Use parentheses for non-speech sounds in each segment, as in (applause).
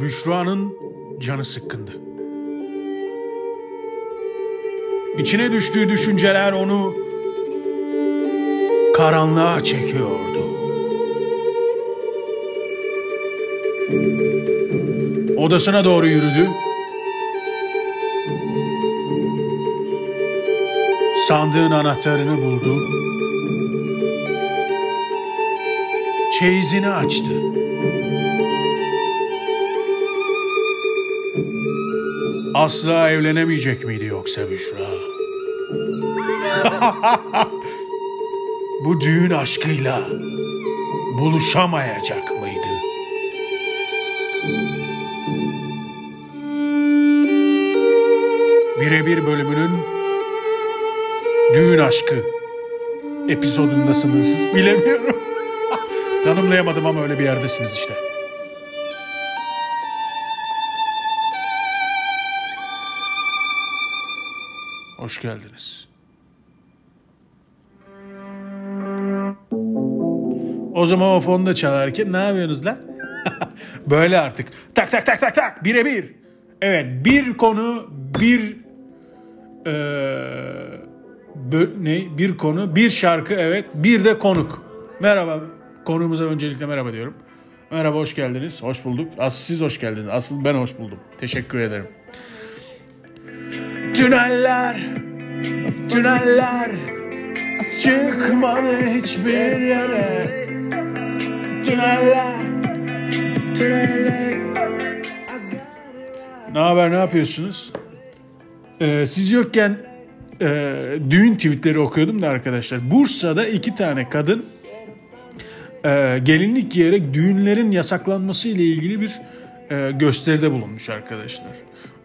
Büşra'nın canı sıkkındı. İçine düştüğü düşünceler onu karanlığa çekiyordu. Odasına doğru yürüdü. Sandığın anahtarını buldu. Çeyizini açtı. Asla evlenemeyecek miydi yoksa Büşra? (laughs) Bu düğün aşkıyla buluşamayacak mıydı? Birebir bölümünün düğün aşkı epizodundasınız. Bilemiyorum. (laughs) Tanımlayamadım ama öyle bir yerdesiniz işte. Hoş geldiniz. O zaman o fonda çalarken ne yapıyorsunuz lan? (laughs) Böyle artık. Tak tak tak tak tak. Birebir. Evet bir konu bir ee, ne bir konu bir şarkı evet bir de konuk. Merhaba konuğumuza öncelikle merhaba diyorum. Merhaba hoş geldiniz. Hoş bulduk. Asıl siz hoş geldiniz. Asıl ben hoş buldum. Teşekkür ederim. Tüneller, tüneller çıkmadı hiçbir yere. Tüneller, tüneller. Ne haber, ne yapıyorsunuz? Ee, siz yokken e, düğün tweetleri okuyordum da arkadaşlar. Bursa'da iki tane kadın e, gelinlik giyerek düğünlerin yasaklanması ile ilgili bir e, gösteride bulunmuş arkadaşlar.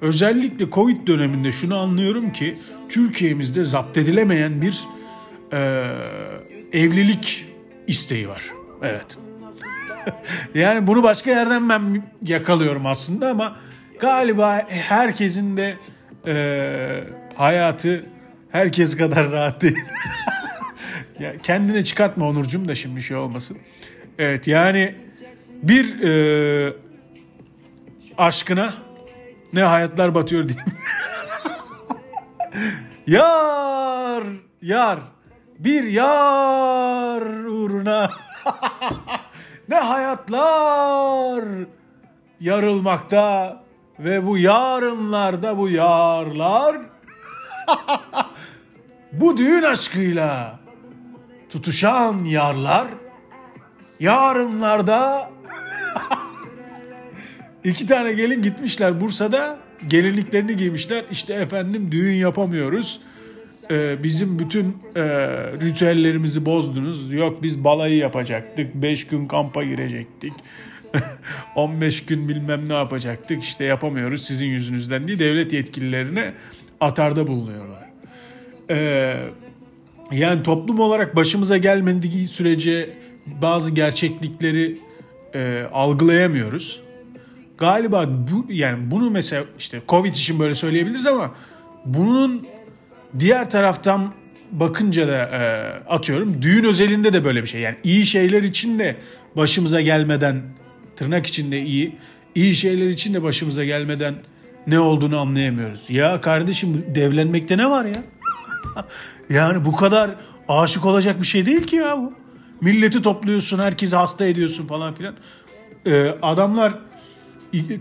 Özellikle Covid döneminde şunu anlıyorum ki Türkiye'mizde zapt edilemeyen bir e, evlilik isteği var. Evet. (laughs) yani bunu başka yerden ben yakalıyorum aslında ama galiba herkesin de e, hayatı herkes kadar rahat değil. ya kendine çıkartma Onurcuğum da şimdi şey olmasın. Evet yani bir e, aşkına ne hayatlar batıyor diyeyim. (laughs) yar, yar, bir yar uğruna (laughs) ne hayatlar yarılmakta ve bu yarınlarda bu yarlar (laughs) bu düğün aşkıyla tutuşan yarlar yarınlarda (laughs) iki tane gelin gitmişler Bursa'da gelinliklerini giymişler. İşte efendim düğün yapamıyoruz. Ee, bizim bütün e, ritüellerimizi bozdunuz. Yok biz balayı yapacaktık 5 gün kampa girecektik. (laughs) 15 gün bilmem ne yapacaktık. İşte yapamıyoruz sizin yüzünüzden diye devlet yetkililerine atarda bulunuyorlar. Ee, yani toplum olarak başımıza gelmediği sürece bazı gerçeklikleri e, algılayamıyoruz. Galiba bu yani bunu mesela işte Covid için böyle söyleyebiliriz ama bunun diğer taraftan bakınca da e, atıyorum düğün özelinde de böyle bir şey. Yani iyi şeyler için de başımıza gelmeden tırnak içinde iyi iyi şeyler için de başımıza gelmeden ne olduğunu anlayamıyoruz. Ya kardeşim devlenmekte ne var ya? (laughs) yani bu kadar aşık olacak bir şey değil ki ya bu. Milleti topluyorsun, herkesi hasta ediyorsun falan filan. Ee, adamlar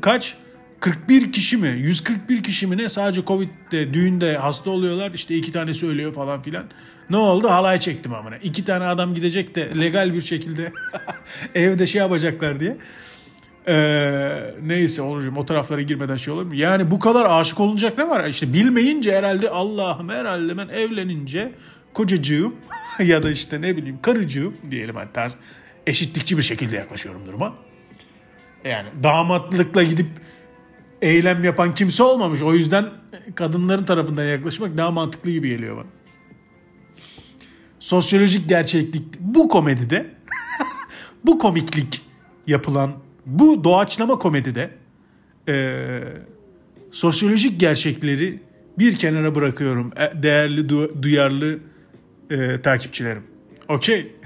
kaç? 41 kişi mi? 141 kişi mi ne? Sadece Covid'de, düğünde hasta oluyorlar. İşte iki tanesi ölüyor falan filan. Ne oldu? Halay çektim amına. İki tane adam gidecek de legal bir şekilde (laughs) evde şey yapacaklar diye. Ee, neyse olurum o taraflara girmeden şey olur mu? Yani bu kadar aşık olunacak ne var? İşte bilmeyince herhalde Allah'ım herhalde ben evlenince kocacığım (laughs) ya da işte ne bileyim karıcığım diyelim hani tarz eşitlikçi bir şekilde yaklaşıyorum duruma. Yani damatlıkla gidip eylem yapan kimse olmamış. O yüzden kadınların tarafından yaklaşmak daha mantıklı gibi geliyor bana. Sosyolojik gerçeklik bu komedide (laughs) bu komiklik yapılan bu doğaçlama komedide e, sosyolojik gerçekleri bir kenara bırakıyorum e, değerli du- duyarlı e, takipçilerim. Okey. (laughs)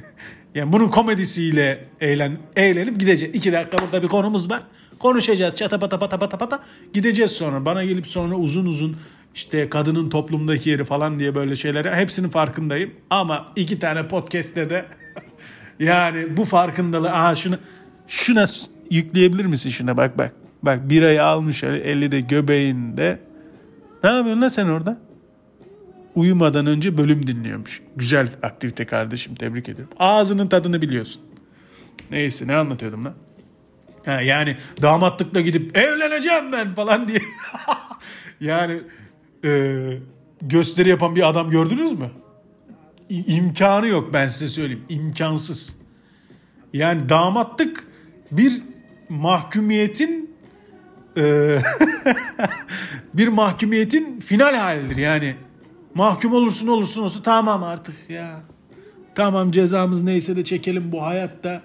Yani bunun komedisiyle eğlen, eğlenip gideceğiz. İki dakika burada bir konumuz var. Konuşacağız çata pata pata pata pata. Gideceğiz sonra. Bana gelip sonra uzun uzun işte kadının toplumdaki yeri falan diye böyle şeylere hepsinin farkındayım. Ama iki tane podcast'te de (laughs) yani bu farkındalığı aha şunu şuna yükleyebilir misin şuna bak bak. Bak birayı almış eli de göbeğinde. Ne yapıyorsun lan sen orada? Uyumadan önce bölüm dinliyormuş. Güzel aktivite kardeşim tebrik ediyorum. Ağzının tadını biliyorsun. Neyse ne anlatıyordum lan? Ha, yani damatlıkla gidip evleneceğim ben falan diye. (laughs) yani e, gösteri yapan bir adam gördünüz mü? İ- imkanı yok ben size söyleyeyim. İmkansız. Yani damatlık bir mahkumiyetin e, (laughs) bir mahkumiyetin final halidir yani. Mahkum olursun olursun olsun tamam artık ya. Tamam cezamız neyse de çekelim bu hayatta.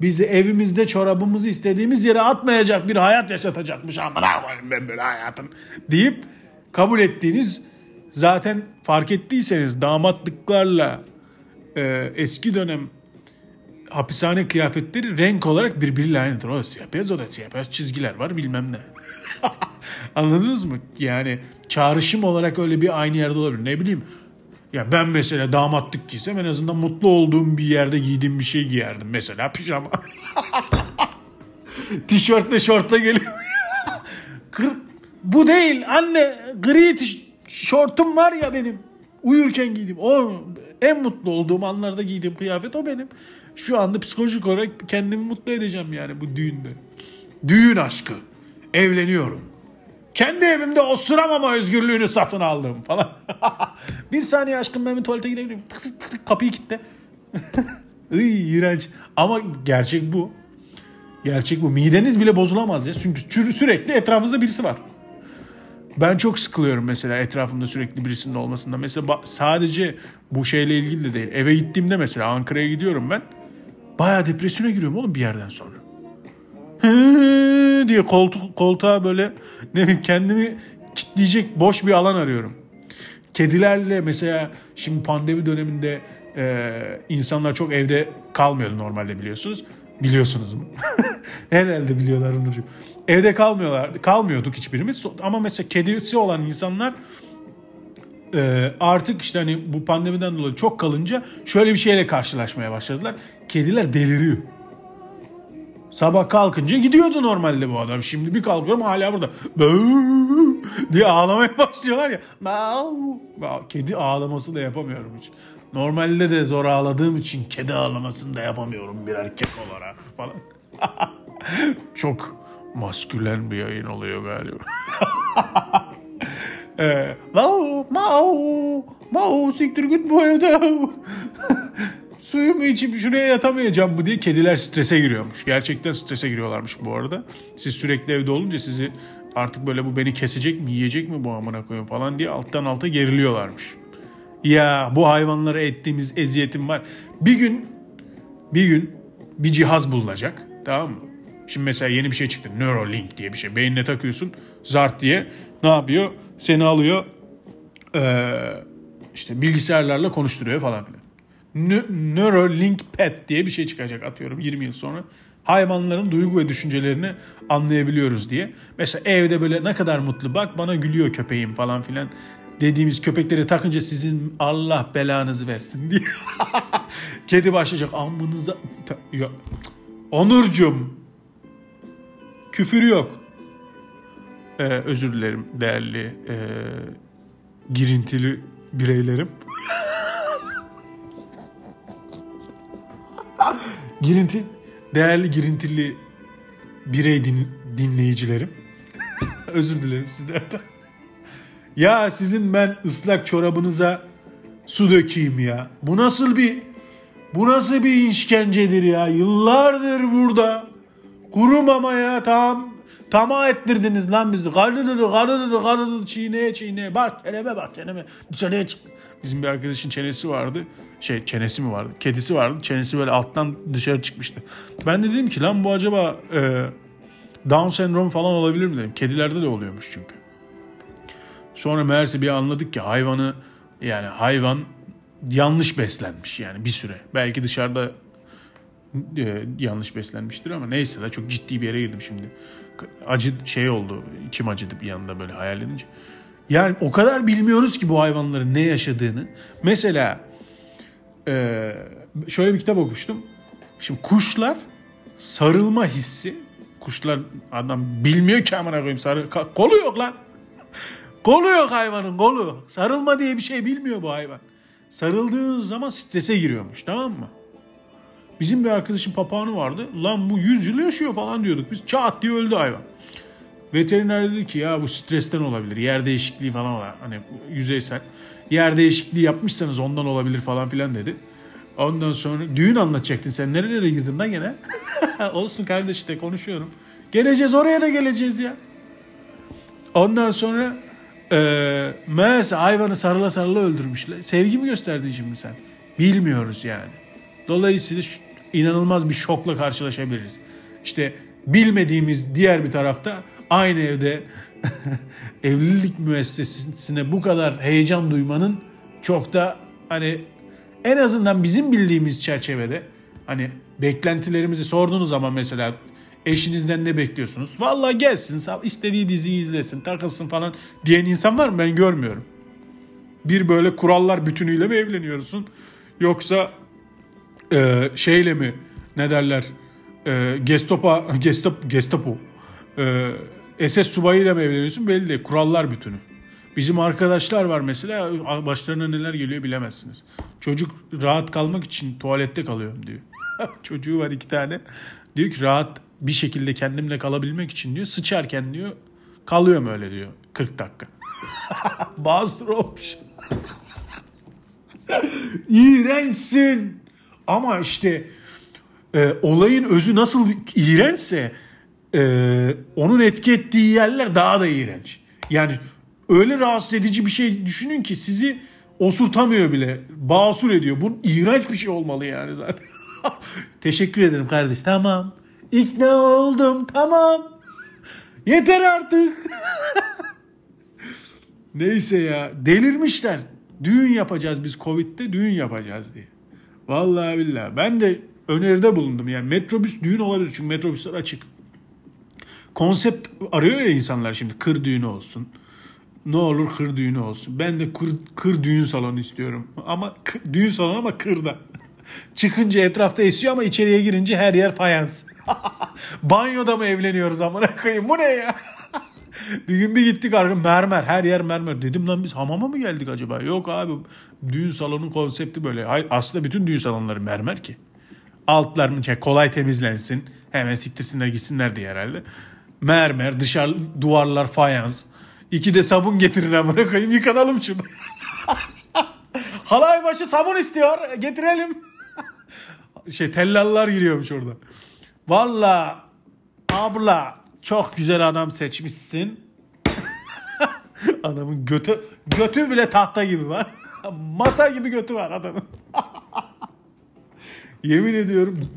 Bizi evimizde çorabımızı istediğimiz yere atmayacak bir hayat yaşatacakmış. Aman koyayım ben böyle hayatın deyip kabul ettiğiniz zaten fark ettiyseniz damatlıklarla e, eski dönem hapishane kıyafetleri renk olarak birbiriyle aynıdır. O siyah beyaz o da siyah beyaz çizgiler var bilmem ne. (laughs) Anladınız mı? Yani çağrışım olarak öyle bir aynı yerde olabilir. Ne bileyim ya ben mesela damatlık giysem en azından mutlu olduğum bir yerde giydiğim bir şey giyerdim. Mesela pijama. (laughs) Tişörtle şortla geliyor. (laughs) Bu değil anne gri tiş, şortum var ya benim. Uyurken giydim. O en mutlu olduğum anlarda giydiğim kıyafet o benim. Şu anda psikolojik olarak kendimi mutlu edeceğim yani bu düğünde. Düğün aşkı. Evleniyorum. Kendi evimde osuramama özgürlüğünü satın aldım falan. (laughs) bir saniye aşkım ben bir tuvalete gidebilirim. Tık tık tık kapıyı kilitle. (laughs) Iy iğrenç. Ama gerçek bu. Gerçek bu. Mideniz bile bozulamaz ya. Çünkü sürekli etrafınızda birisi var. Ben çok sıkılıyorum mesela etrafımda sürekli birisinin olmasında. Mesela sadece bu şeyle ilgili de değil. Eve gittiğimde mesela Ankara'ya gidiyorum ben. Baya depresyona giriyorum oğlum bir yerden sonra. diye koltuk, koltuğa böyle ne bileyim kendimi kitleyecek boş bir alan arıyorum. Kedilerle mesela şimdi pandemi döneminde e, insanlar çok evde kalmıyordu normalde biliyorsunuz. Biliyorsunuz mu? (laughs) Herhalde biliyorlar Onurcuğum. Evde kalmıyorlar, kalmıyorduk hiçbirimiz. Ama mesela kedisi olan insanlar e, artık işte hani bu pandemiden dolayı çok kalınca şöyle bir şeyle karşılaşmaya başladılar. Kediler deliriyor. Sabah kalkınca gidiyordu normalde bu adam. Şimdi bir kalkıyorum hala burada. (laughs) diye ağlamaya (laughs) başlıyorlar ya. Kedi ağlaması da yapamıyorum hiç. Normalde de zor ağladığım için kedi ağlamasını da yapamıyorum bir erkek olarak falan. (laughs) Çok maskülen bir yayın oluyor galiba. Ee, mau, mau, mau, siktir git bu evde. (laughs) Suyumu içip şuraya yatamayacağım mı diye kediler strese giriyormuş. Gerçekten strese giriyorlarmış bu arada. Siz sürekli evde olunca sizi artık böyle bu beni kesecek mi yiyecek mi bu amına koyun falan diye alttan alta geriliyorlarmış. Ya bu hayvanlara ettiğimiz eziyetim var. Bir gün bir gün bir cihaz bulunacak tamam mı? Şimdi mesela yeni bir şey çıktı. Neuralink diye bir şey. Beynine takıyorsun. Zart diye ne yapıyor? Seni alıyor. Ee, işte bilgisayarlarla konuşturuyor falan filan. Neuralink Pet diye bir şey çıkacak atıyorum 20 yıl sonra. Hayvanların duygu ve düşüncelerini anlayabiliyoruz diye. Mesela evde böyle ne kadar mutlu bak bana gülüyor köpeğim falan filan dediğimiz köpekleri takınca sizin Allah belanızı versin diye. (laughs) Kedi başlayacak amınıza. Ya. Onurcum. Küfür yok. Ee, özür dilerim değerli e, girintili bireylerim. Girinti, değerli girintili birey din, dinleyicilerim. Özür dilerim sizlerden. Ya sizin ben ıslak çorabınıza su dökeyim ya. Bu nasıl bir bu nasıl bir işkencedir ya? Yıllardır burada. Kuru mama ya tam. Tama ettirdiniz lan bizi. Karıdır karıdır karıdır çiğneye çiğneye. Bak çeneme bak çeneme. Dışarıya çık. Bizim bir arkadaşın çenesi vardı. Şey çenesi mi vardı? Kedisi vardı. Çenesi böyle alttan dışarı çıkmıştı. Ben de dedim ki lan bu acaba e, Down sendrom falan olabilir mi dedim. Kedilerde de oluyormuş çünkü. Sonra meğerse bir anladık ki hayvanı yani hayvan yanlış beslenmiş yani bir süre. Belki dışarıda e, yanlış beslenmiştir ama neyse de çok ciddi bir yere girdim şimdi. Acı şey oldu, içim acıdı bir yanda böyle hayal edince. Yani o kadar bilmiyoruz ki bu hayvanların ne yaşadığını. Mesela e, şöyle bir kitap okumuştum. Şimdi kuşlar sarılma hissi. Kuşlar adam bilmiyor ki amına koyayım sarı kolu yok lan. Kolu yok hayvanın kolu. Sarılma diye bir şey bilmiyor bu hayvan. Sarıldığınız zaman strese giriyormuş tamam mı? Bizim bir arkadaşın papağanı vardı. Lan bu 100 yıl yaşıyor falan diyorduk. Biz çat diye öldü hayvan. Veteriner dedi ki ya bu stresten olabilir. Yer değişikliği falan var. Hani yüzeysel. Yer değişikliği yapmışsanız ondan olabilir falan filan dedi. Ondan sonra düğün anlatacaktın sen. Nerelere girdin lan gene? (laughs) Olsun kardeş işte konuşuyorum. Geleceğiz oraya da geleceğiz ya. Ondan sonra e, meğerse hayvanı sarıla sarıla öldürmüşler. Sevgi mi gösterdin şimdi sen? Bilmiyoruz yani. Dolayısıyla şu, inanılmaz bir şokla karşılaşabiliriz. İşte bilmediğimiz diğer bir tarafta aynı evde (laughs) evlilik müessesesine bu kadar heyecan duymanın çok da hani en azından bizim bildiğimiz çerçevede hani beklentilerimizi sorduğunuz zaman mesela eşinizden ne bekliyorsunuz? Vallahi gelsin istediği diziyi izlesin takılsın falan diyen insan var mı? Ben görmüyorum. Bir böyle kurallar bütünüyle mi evleniyorsun? Yoksa e, şeyle mi ne derler e, Gestapo, Gestapo, Gestapo e, SS subayıyla mı evleniyorsun belli değil. Kurallar bütünü. Bizim arkadaşlar var mesela başlarına neler geliyor bilemezsiniz. Çocuk rahat kalmak için tuvalette kalıyorum diyor. (laughs) Çocuğu var iki tane. Diyor ki rahat bir şekilde kendimle kalabilmek için diyor sıçarken diyor kalıyorum öyle diyor 40 dakika. (laughs) Bazı olmuş. (laughs) İğrençsin. Ama işte e, olayın özü nasıl iğrençse e, onun etki ettiği yerler daha da iğrenç. Yani öyle rahatsız edici bir şey düşünün ki sizi osurtamıyor bile. Basur ediyor. Bu iğrenç bir şey olmalı yani zaten. (laughs) Teşekkür ederim kardeş. Tamam. İkna oldum. Tamam. Yeter artık. (laughs) Neyse ya. Delirmişler. Düğün yapacağız biz Covid'de düğün yapacağız diye. Vallahi billahi. Ben de öneride bulundum. Yani metrobüs düğün olabilir çünkü metrobüsler açık. Konsept arıyor ya insanlar şimdi kır düğünü olsun. Ne olur kır düğünü olsun. Ben de kır, kır düğün salonu istiyorum. Ama düğün salonu ama kırda. (laughs) Çıkınca etrafta esiyor ama içeriye girince her yer fayans. (laughs) Banyoda mı evleniyoruz amına koyayım? Bu ne ya? (laughs) bir gün bir gittik arka mermer her yer mermer. Dedim lan biz hamama mı geldik acaba? Yok abi düğün salonun konsepti böyle. Hayır, aslında bütün düğün salonları mermer ki. Altlar şey, kolay temizlensin. Hemen siktirsinler gitsinler diye herhalde. Mermer dışarı duvarlar fayans. İki de sabun getirin amına koyayım yıkanalım şunu. (laughs) Halay başı sabun istiyor getirelim. (laughs) şey tellallar giriyormuş orada. Valla abla çok güzel adam seçmişsin. (laughs) Adamın götü götü bile tahta gibi var. (laughs) Masa gibi götü var adamın. (laughs) Yemin ediyorum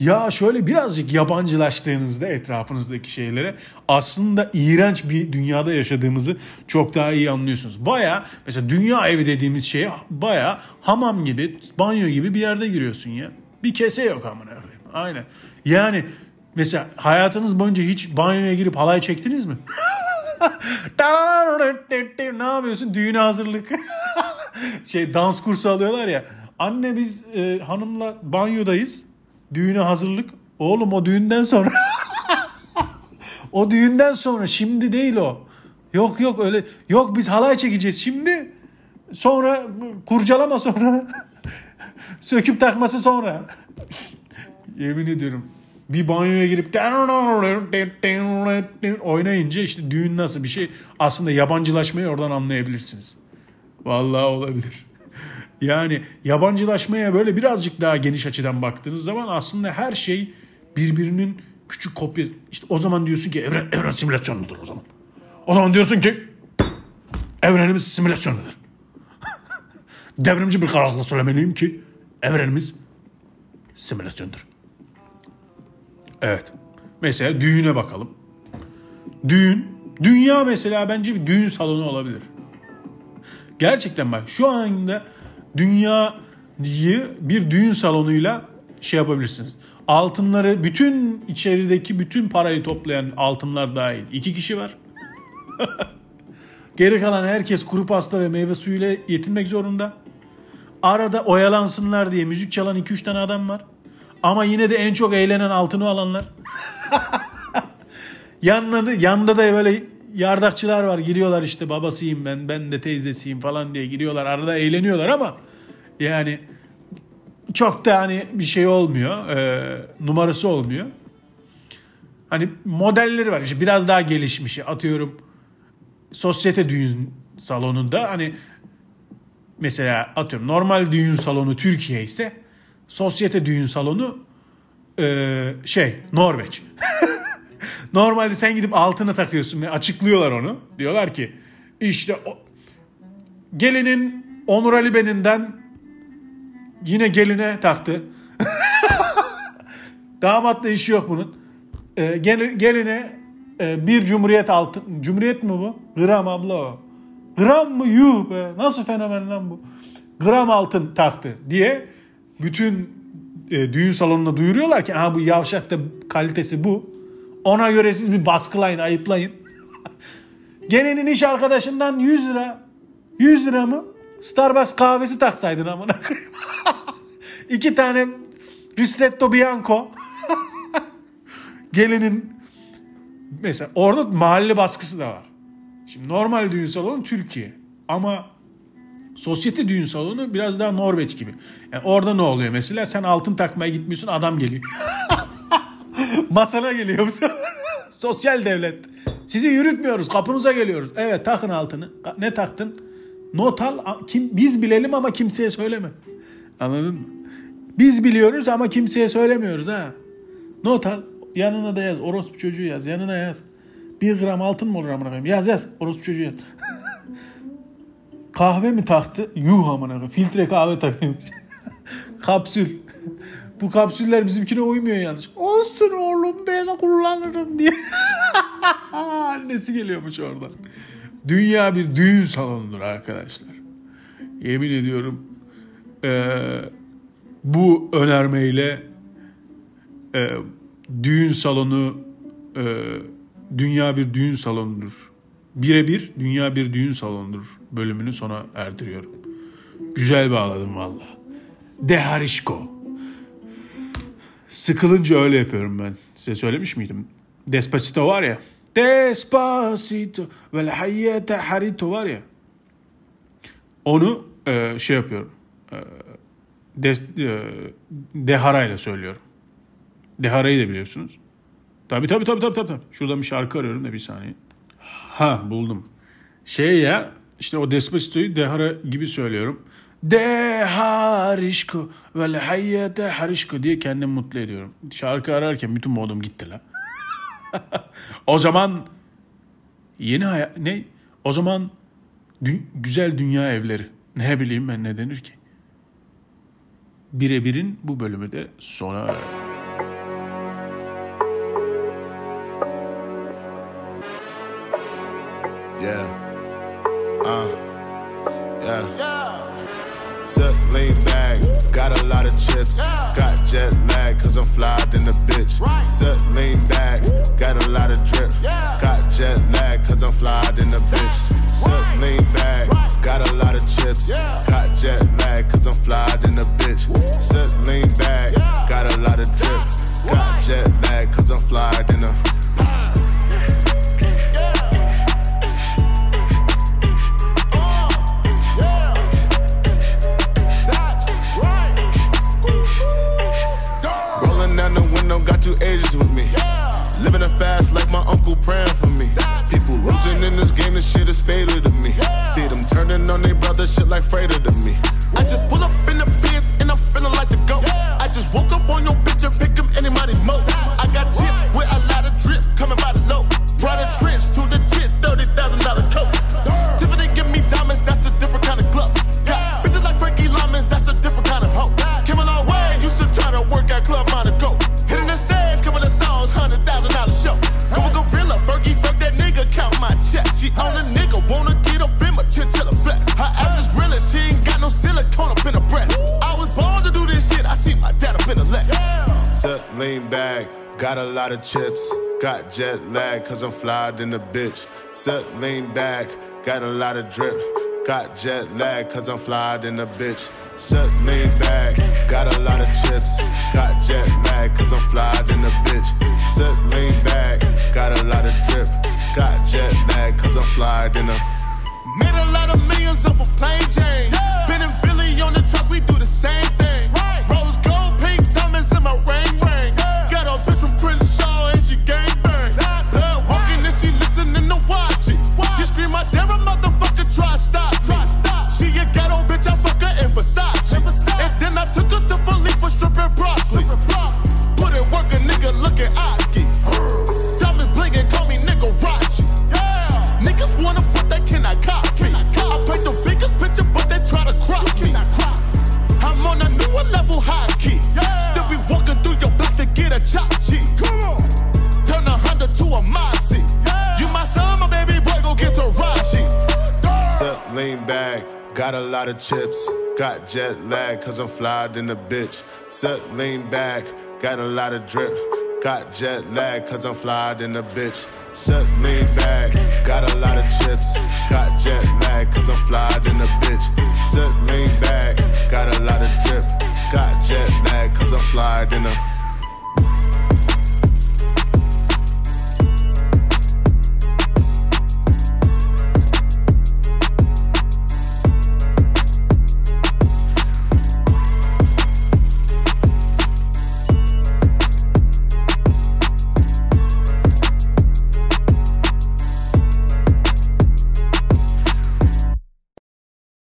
ya şöyle birazcık yabancılaştığınızda etrafınızdaki şeylere aslında iğrenç bir dünyada yaşadığımızı çok daha iyi anlıyorsunuz. Baya mesela dünya evi dediğimiz şeye baya hamam gibi, banyo gibi bir yerde giriyorsun ya. Bir kese yok amına koyayım. Aynen. Yani mesela hayatınız boyunca hiç banyoya girip halay çektiniz mi? (laughs) ne yapıyorsun? Düğüne hazırlık. (laughs) şey dans kursu alıyorlar ya. Anne biz e, hanımla banyodayız. Düğüne hazırlık. Oğlum o düğünden sonra. (laughs) o düğünden sonra şimdi değil o. Yok yok öyle. Yok biz halay çekeceğiz şimdi. Sonra kurcalama sonra. Söküp takması sonra. Yemin ediyorum. Bir banyoya girip oynayınca işte düğün nasıl bir şey aslında yabancılaşmayı oradan anlayabilirsiniz. Vallahi olabilir. (laughs) Yani yabancılaşmaya böyle birazcık daha geniş açıdan baktığınız zaman aslında her şey birbirinin küçük kopya. İşte o zaman diyorsun ki evren, evren simülasyon mudur o zaman? O zaman diyorsun ki evrenimiz simülasyon mudur? (laughs) Devrimci bir kararla söylemeliyim ki evrenimiz simülasyondur. Evet. Mesela düğüne bakalım. Düğün Dünya mesela bence bir düğün salonu olabilir. Gerçekten bak şu anda dünyayı bir düğün salonuyla şey yapabilirsiniz. Altınları bütün içerideki bütün parayı toplayan altınlar dahil. iki kişi var. (laughs) Geri kalan herkes kuru pasta ve meyve suyuyla yetinmek zorunda. Arada oyalansınlar diye müzik çalan 2-3 tane adam var. Ama yine de en çok eğlenen altını alanlar. (laughs) yanında, yanında da böyle yardakçılar var. Giriyorlar işte babasıyım ben, ben de teyzesiyim falan diye giriyorlar. Arada eğleniyorlar ama yani çok da hani bir şey olmuyor. E, numarası olmuyor. Hani modelleri var. İşte biraz daha gelişmiş. Atıyorum sosyete düğün salonunda hani mesela atıyorum normal düğün salonu Türkiye ise sosyete düğün salonu e, şey Norveç. (laughs) Normalde sen gidip altına takıyorsun ve açıklıyorlar onu. Diyorlar ki işte o, gelinin Onur Ali Ben'inden yine geline taktı. (laughs) Damatla işi yok bunun. E, gel, geline e, bir cumhuriyet altın. Cumhuriyet mi bu? Gram abla o. Gram mı? Yuh be. Nasıl fenomen lan bu? Gram altın taktı diye bütün e, düğün salonuna duyuruyorlar ki ha bu yavşak da kalitesi bu. Ona göre siz bir baskılayın, ayıplayın. (laughs) Genenin iş arkadaşından 100 lira. 100 lira mı? Starbucks kahvesi taksaydın amına koyayım. (laughs) İki tane Ristretto Bianco. (laughs) Gelinin mesela orada mahalle baskısı da var. Şimdi normal düğün salonu Türkiye. Ama sosyete düğün salonu biraz daha Norveç gibi. Yani orada ne oluyor mesela? Sen altın takmaya gitmiyorsun adam geliyor. (laughs) Masana geliyor bu (laughs) Sosyal devlet. Sizi yürütmüyoruz. Kapınıza geliyoruz. Evet takın altını. Ne taktın? Not al. Kim, biz bilelim ama kimseye söyleme. Anladın mı? Biz biliyoruz ama kimseye söylemiyoruz ha. Not al. Yanına da yaz. Orospu çocuğu yaz. Yanına yaz. Bir gram altın mı olur amına koyayım? Yaz yaz. Orospu çocuğu yaz. (laughs) kahve mi taktı? Yuh amına. Filtre kahve takıyormuş. (laughs) Kapsül. Bu kapsüller bizimkine uymuyor yanlış. Olsun oğlum ben kullanırım diye. (laughs) Annesi geliyormuş oradan. Dünya bir düğün salonudur arkadaşlar. Yemin ediyorum e, bu önermeyle e, düğün salonu e, dünya bir düğün salonudur. Birebir dünya bir düğün salonudur bölümünü sona erdiriyorum. Güzel bağladım valla. Deharişko. Sıkılınca öyle yapıyorum ben. Size söylemiş miydim? Despacito var ya. Despacito vel hayyete harito var ya. Onu e, şey yapıyorum. E, de, e, deharayla söylüyorum. Deharayı da biliyorsunuz. Tabi tabi tabi tabi tabi. Şuradan bir şarkı arıyorum da bir saniye. Ha buldum. Şey ya işte o Despacito'yu Dehara gibi söylüyorum. De harişko vel hayyete harişko diye kendimi mutlu ediyorum. Şarkı ararken bütün modum gitti la. (laughs) o zaman yeni hayat ne? O zaman dü- güzel dünya evleri. Ne bileyim ben ne denir ki? Birebirin bu bölümü de sona Yeah. A lot of chips. Yeah. Got jet lag, cause I'm fly in the bitch. Sit, lean back, got a lot of drip. Got jet lag, cause I'm fly in the bitch. Sit, lean back, got a lot of chips. Got jet lag, cause I'm fly in the bitch. Sit, lean back, got a lot of drip. Got jet lag, cause I'm fly in the got a lot of chips. Got jet lag, cause I'm flyer than a bitch. Set lean back, got a lot of drip. Got jet lag, cause I'm flyer than a bitch. Set lean back, got a lot of chips. Got jet lag, cause I'm flyer than a bitch. Set lean back, got a lot of drip. Got jet lag, cause I'm flyer than a. Made a lot of millions off a plain Jane. Yeah. Ben and Billy on the truck, we do the same flyer than a bitch. Set lean back, got a lot of drip. Got jet lag, cause I'm flyer than a bitch. Set lean back, got a lot of chips. Got jet lag, cause I'm flyer than a bitch. Set lean back, got a lot of drip. Got jet lag, cause I'm flyer than a